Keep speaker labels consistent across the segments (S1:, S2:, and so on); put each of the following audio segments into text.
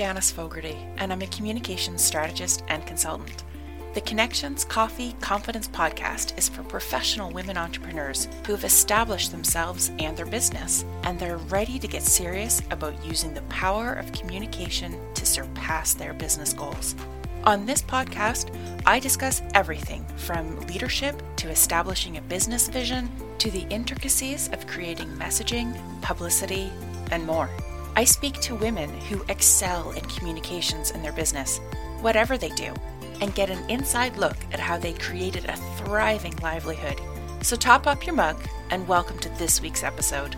S1: Janice Fogarty, and I'm a communications strategist and consultant. The Connections Coffee Confidence podcast is for professional women entrepreneurs who have established themselves and their business, and they're ready to get serious about using the power of communication to surpass their business goals. On this podcast, I discuss everything from leadership to establishing a business vision to the intricacies of creating messaging, publicity, and more. I speak to women who excel in communications in their business, whatever they do, and get an inside look at how they created a thriving livelihood. So top up your mug and welcome to this week's episode.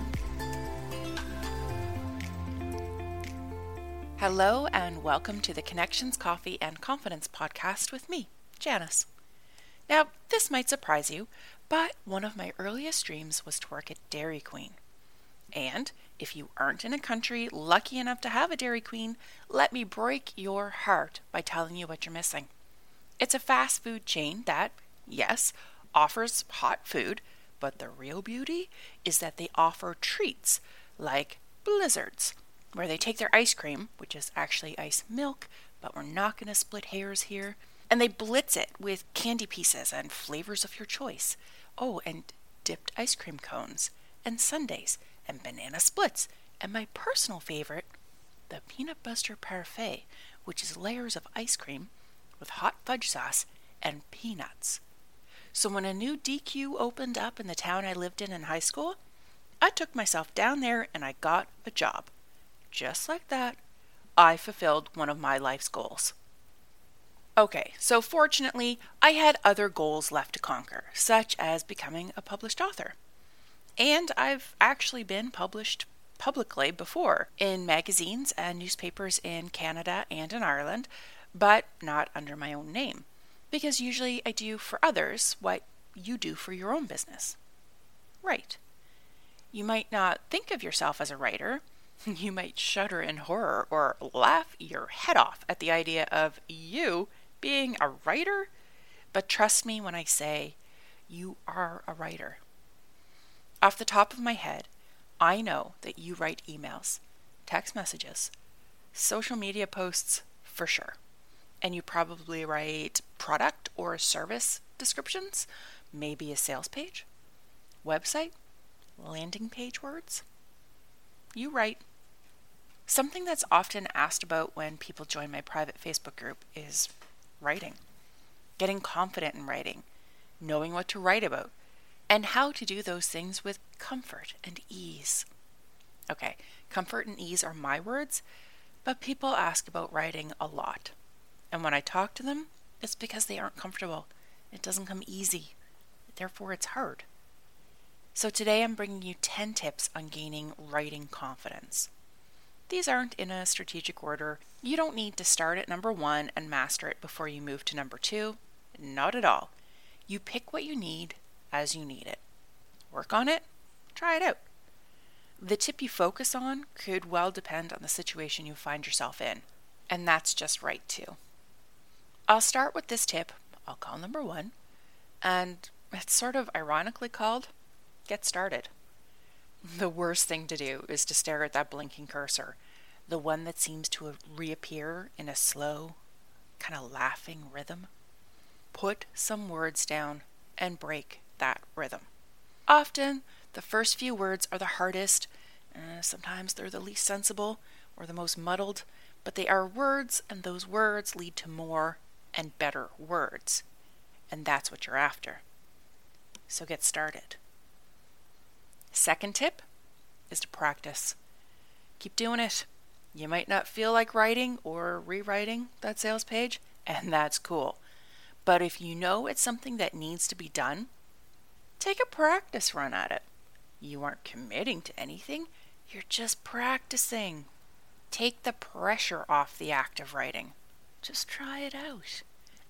S1: Hello, and welcome to the Connections Coffee and Confidence podcast with me, Janice. Now, this might surprise you, but one of my earliest dreams was to work at Dairy Queen. And if you aren't in a country lucky enough to have a Dairy Queen, let me break your heart by telling you what you're missing. It's a fast food chain that, yes, offers hot food, but the real beauty is that they offer treats like blizzards, where they take their ice cream, which is actually ice milk, but we're not going to split hairs here, and they blitz it with candy pieces and flavors of your choice. Oh, and dipped ice cream cones, and sundaes, and banana splits, and my personal favorite, the peanut butter parfait, which is layers of ice cream with hot fudge sauce and peanuts. So when a new DQ opened up in the town I lived in in high school, I took myself down there and I got a job. Just like that, I fulfilled one of my life's goals. Okay, so fortunately, I had other goals left to conquer, such as becoming a published author. And I've actually been published publicly before in magazines and newspapers in Canada and in Ireland, but not under my own name, because usually I do for others what you do for your own business. Right. You might not think of yourself as a writer. You might shudder in horror or laugh your head off at the idea of you being a writer. But trust me when I say you are a writer. Off the top of my head, I know that you write emails, text messages, social media posts for sure. And you probably write product or service descriptions, maybe a sales page, website, landing page words. You write. Something that's often asked about when people join my private Facebook group is writing, getting confident in writing, knowing what to write about, and how to do those things with comfort and ease. Okay, comfort and ease are my words, but people ask about writing a lot. And when I talk to them, it's because they aren't comfortable. It doesn't come easy. Therefore, it's hard. So today I'm bringing you 10 tips on gaining writing confidence. These aren't in a strategic order. You don't need to start at number one and master it before you move to number two. Not at all. You pick what you need as you need it. Work on it, try it out. The tip you focus on could well depend on the situation you find yourself in, and that's just right too. I'll start with this tip, I'll call number one, and it's sort of ironically called Get Started. The worst thing to do is to stare at that blinking cursor, the one that seems to reappear in a slow, kind of laughing rhythm. Put some words down and break that rhythm. Often, the first few words are the hardest, uh, sometimes they're the least sensible or the most muddled, but they are words, and those words lead to more and better words. And that's what you're after. So get started. Second tip is to practice. Keep doing it. You might not feel like writing or rewriting that sales page, and that's cool. But if you know it's something that needs to be done, take a practice run at it. You aren't committing to anything, you're just practicing. Take the pressure off the act of writing. Just try it out.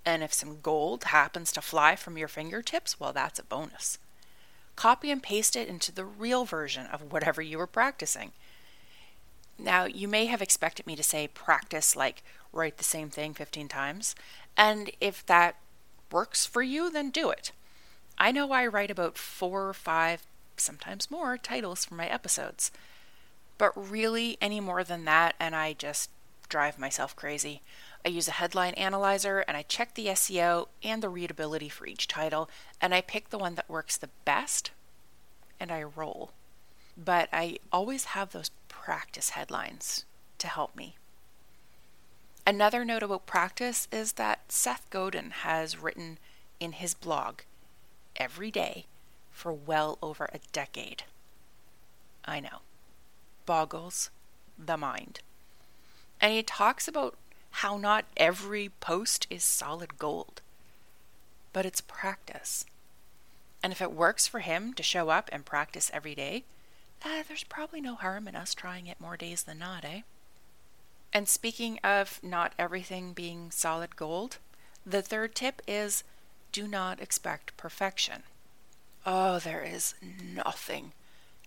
S1: And if some gold happens to fly from your fingertips, well, that's a bonus. Copy and paste it into the real version of whatever you were practicing. Now, you may have expected me to say practice like write the same thing 15 times, and if that works for you, then do it. I know I write about four or five, sometimes more, titles for my episodes. But really, any more than that, and I just drive myself crazy. I use a headline analyzer and I check the SEO and the readability for each title, and I pick the one that works the best and I roll. But I always have those practice headlines to help me. Another note about practice is that Seth Godin has written in his blog every day for well over a decade. I know. Boggles the mind. And he talks about how not every post is solid gold, but it's practice. And if it works for him to show up and practice every day, uh, there's probably no harm in us trying it more days than not, eh? And speaking of not everything being solid gold, the third tip is do not expect perfection. Oh, there is nothing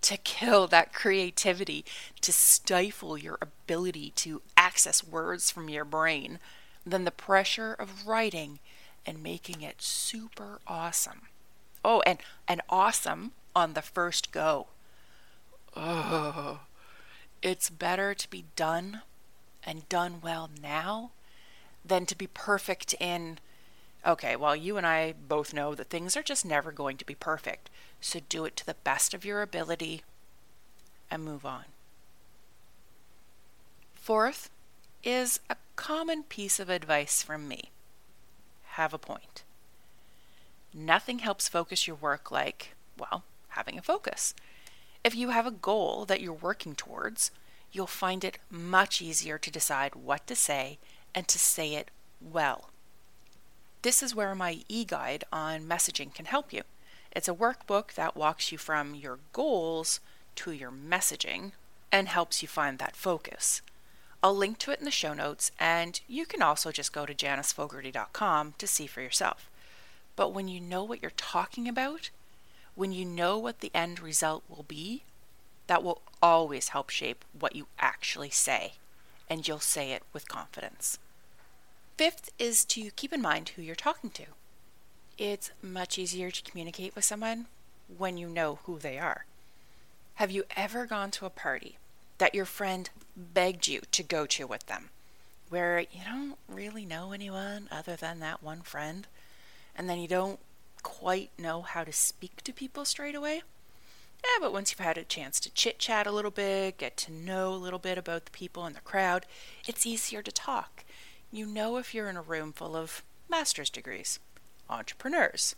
S1: to kill that creativity, to stifle your ability to access words from your brain, than the pressure of writing and making it super awesome. Oh, and, and awesome on the first go. Oh, it's better to be done and done well now than to be perfect in. Okay, well, you and I both know that things are just never going to be perfect. So do it to the best of your ability and move on. Fourth is a common piece of advice from me have a point. Nothing helps focus your work like, well, having a focus. If you have a goal that you're working towards, you'll find it much easier to decide what to say and to say it well. This is where my e guide on messaging can help you. It's a workbook that walks you from your goals to your messaging and helps you find that focus. I'll link to it in the show notes, and you can also just go to janicefogarty.com to see for yourself. But when you know what you're talking about, when you know what the end result will be, that will always help shape what you actually say, and you'll say it with confidence. Fifth is to keep in mind who you're talking to. It's much easier to communicate with someone when you know who they are. Have you ever gone to a party that your friend begged you to go to with them, where you don't really know anyone other than that one friend, and then you don't quite know how to speak to people straight away? Yeah, but once you've had a chance to chit chat a little bit, get to know a little bit about the people in the crowd, it's easier to talk. You know if you're in a room full of master's degrees entrepreneurs,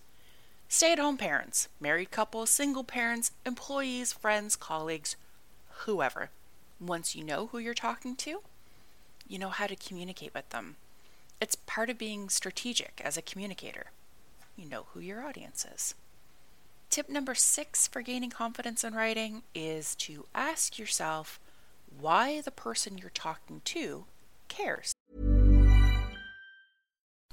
S1: stay at home parents, married couples, single parents, employees, friends, colleagues, whoever. Once you know who you're talking to, you know how to communicate with them. It's part of being strategic as a communicator. You know who your audience is. Tip number six for gaining confidence in writing is to ask yourself why the person you're talking to cares.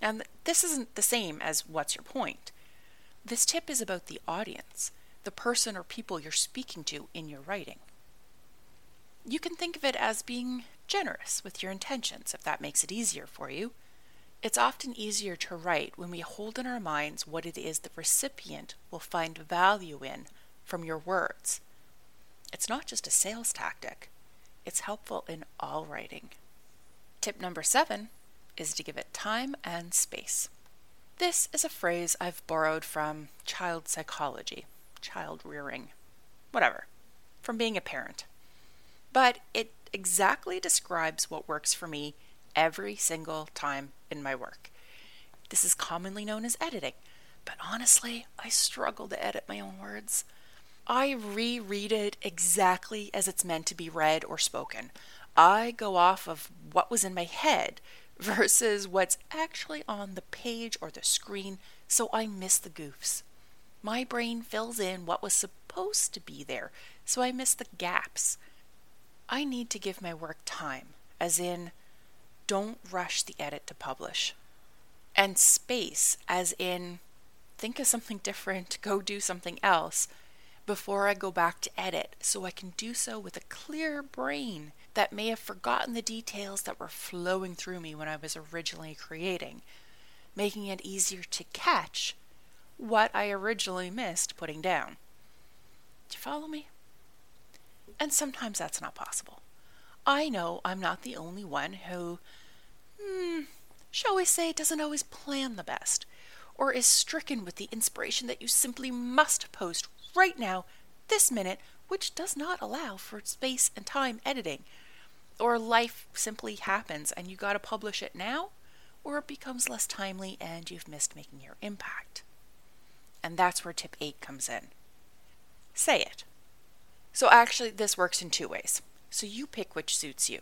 S1: And this isn't the same as what's your point. This tip is about the audience, the person or people you're speaking to in your writing. You can think of it as being generous with your intentions if that makes it easier for you. It's often easier to write when we hold in our minds what it is the recipient will find value in from your words. It's not just a sales tactic, it's helpful in all writing. Tip number seven is to give it time and space. This is a phrase I've borrowed from child psychology, child rearing, whatever, from being a parent. But it exactly describes what works for me every single time in my work. This is commonly known as editing, but honestly, I struggle to edit my own words. I reread it exactly as it's meant to be read or spoken. I go off of what was in my head versus what's actually on the page or the screen, so I miss the goofs. My brain fills in what was supposed to be there, so I miss the gaps. I need to give my work time, as in, don't rush the edit to publish. And space, as in, think of something different, go do something else before I go back to edit, so I can do so with a clear brain that may have forgotten the details that were flowing through me when I was originally creating, making it easier to catch what I originally missed putting down. Do you follow me? And sometimes that's not possible. I know I'm not the only one who, hmm, shall we say, doesn't always plan the best, or is stricken with the inspiration that you simply must post right now, this minute, which does not allow for space and time editing. Or life simply happens and you gotta publish it now, or it becomes less timely and you've missed making your impact. And that's where tip 8 comes in. Say it. So actually, this works in two ways. So you pick which suits you.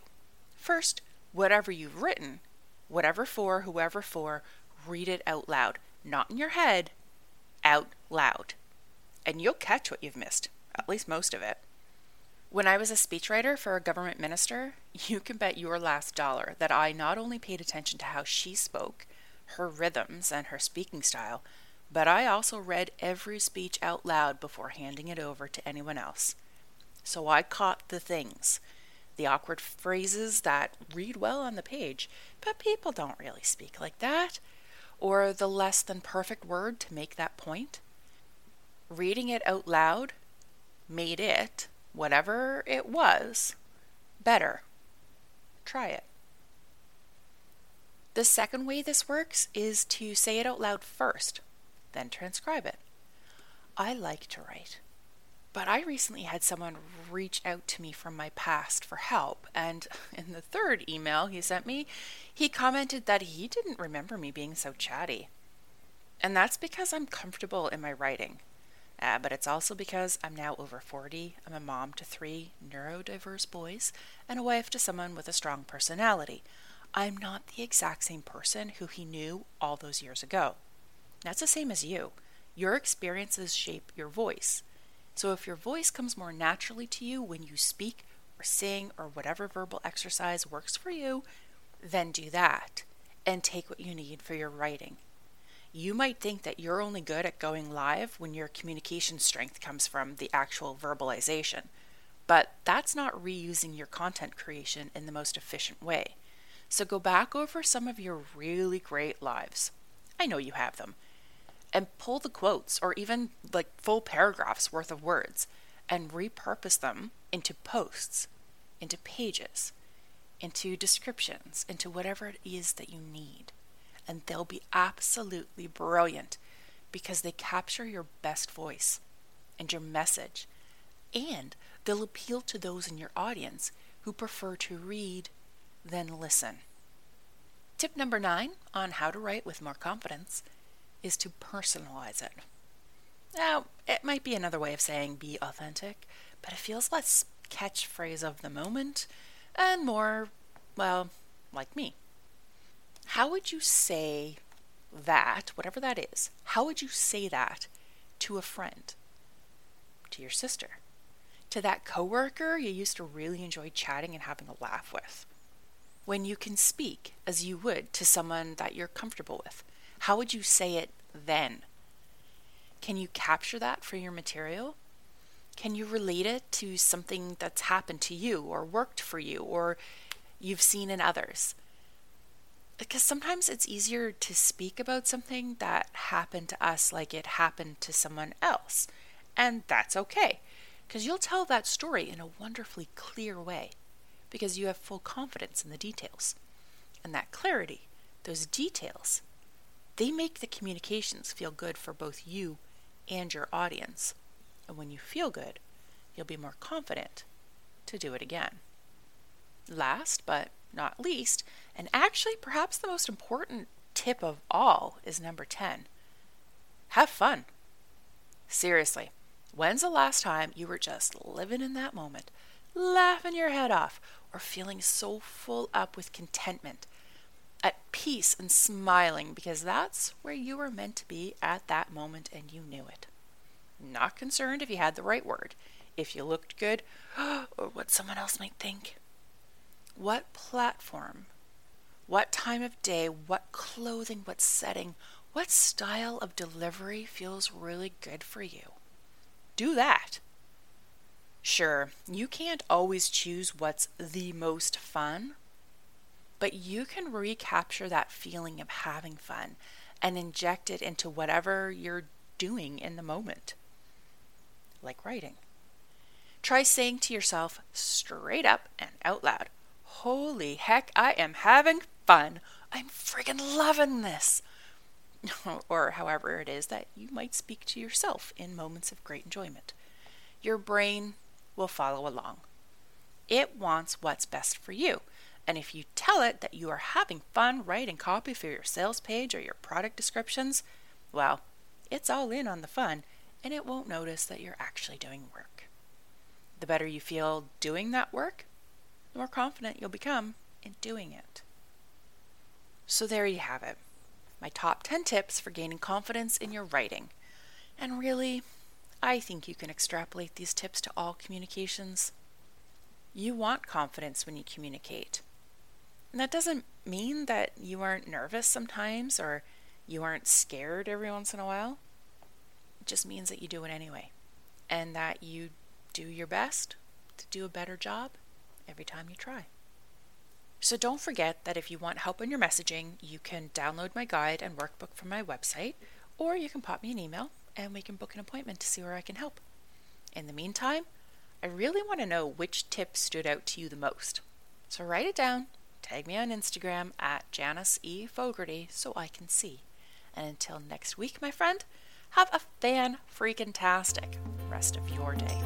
S1: First, whatever you've written, whatever for, whoever for, read it out loud. Not in your head, out loud. And you'll catch what you've missed, at least most of it. When I was a speechwriter for a government minister, you can bet your last dollar that I not only paid attention to how she spoke, her rhythms, and her speaking style, but I also read every speech out loud before handing it over to anyone else. So I caught the things, the awkward phrases that read well on the page, but people don't really speak like that, or the less than perfect word to make that point. Reading it out loud made it, whatever it was, better. Try it. The second way this works is to say it out loud first, then transcribe it. I like to write, but I recently had someone reach out to me from my past for help, and in the third email he sent me, he commented that he didn't remember me being so chatty. And that's because I'm comfortable in my writing. Uh, but it's also because I'm now over 40. I'm a mom to three neurodiverse boys and a wife to someone with a strong personality. I'm not the exact same person who he knew all those years ago. That's the same as you. Your experiences shape your voice. So if your voice comes more naturally to you when you speak or sing or whatever verbal exercise works for you, then do that and take what you need for your writing. You might think that you're only good at going live when your communication strength comes from the actual verbalization, but that's not reusing your content creation in the most efficient way. So go back over some of your really great lives. I know you have them. And pull the quotes or even like full paragraphs worth of words and repurpose them into posts, into pages, into descriptions, into whatever it is that you need and they'll be absolutely brilliant because they capture your best voice and your message, and they'll appeal to those in your audience who prefer to read than listen. Tip number nine on how to write with more confidence is to personalize it. Now, it might be another way of saying be authentic, but it feels less catchphrase of the moment and more, well, like me. How would you say that, whatever that is, how would you say that to a friend, to your sister, to that coworker you used to really enjoy chatting and having a laugh with? When you can speak as you would to someone that you're comfortable with, how would you say it then? Can you capture that for your material? Can you relate it to something that's happened to you or worked for you or you've seen in others? Because sometimes it's easier to speak about something that happened to us like it happened to someone else. And that's okay, because you'll tell that story in a wonderfully clear way, because you have full confidence in the details. And that clarity, those details, they make the communications feel good for both you and your audience. And when you feel good, you'll be more confident to do it again. Last but not least, and actually perhaps the most important tip of all is number 10 have fun. Seriously, when's the last time you were just living in that moment, laughing your head off, or feeling so full up with contentment, at peace and smiling because that's where you were meant to be at that moment and you knew it? Not concerned if you had the right word, if you looked good, or what someone else might think what platform, what time of day, what clothing, what setting, what style of delivery feels really good for you. Do that. Sure, you can't always choose what's the most fun, but you can recapture that feeling of having fun and inject it into whatever you're doing in the moment, like writing. Try saying to yourself straight up and out loud, Holy heck, I am having fun. I'm friggin' loving this. or however it is that you might speak to yourself in moments of great enjoyment. Your brain will follow along. It wants what's best for you. And if you tell it that you are having fun writing copy for your sales page or your product descriptions, well, it's all in on the fun and it won't notice that you're actually doing work. The better you feel doing that work, the more confident you'll become in doing it. So, there you have it my top 10 tips for gaining confidence in your writing. And really, I think you can extrapolate these tips to all communications. You want confidence when you communicate. And that doesn't mean that you aren't nervous sometimes or you aren't scared every once in a while. It just means that you do it anyway and that you do your best to do a better job every time you try. So don't forget that if you want help in your messaging, you can download my guide and workbook from my website, or you can pop me an email and we can book an appointment to see where I can help. In the meantime, I really want to know which tip stood out to you the most. So write it down, tag me on Instagram at Janice E. Fogarty so I can see. And until next week, my friend, have a fan freaking tastic rest of your day.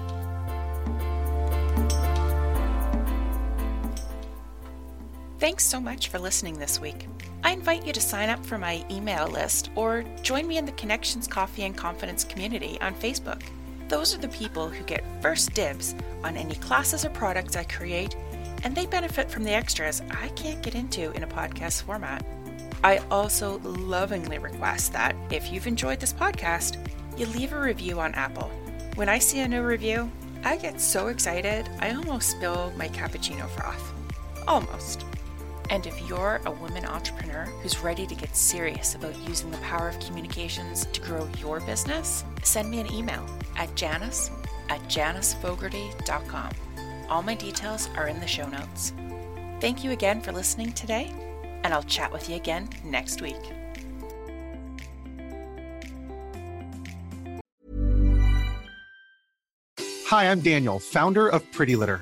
S1: Thanks so much for listening this week. I invite you to sign up for my email list or join me in the Connections Coffee and Confidence community on Facebook. Those are the people who get first dibs on any classes or products I create, and they benefit from the extras I can't get into in a podcast format. I also lovingly request that if you've enjoyed this podcast, you leave a review on Apple. When I see a new review, I get so excited I almost spill my cappuccino froth. Almost. And if you're a woman entrepreneur who's ready to get serious about using the power of communications to grow your business, send me an email at janice at janicefogarty.com. All my details are in the show notes. Thank you again for listening today, and I'll chat with you again next week.
S2: Hi, I'm Daniel, founder of Pretty Litter.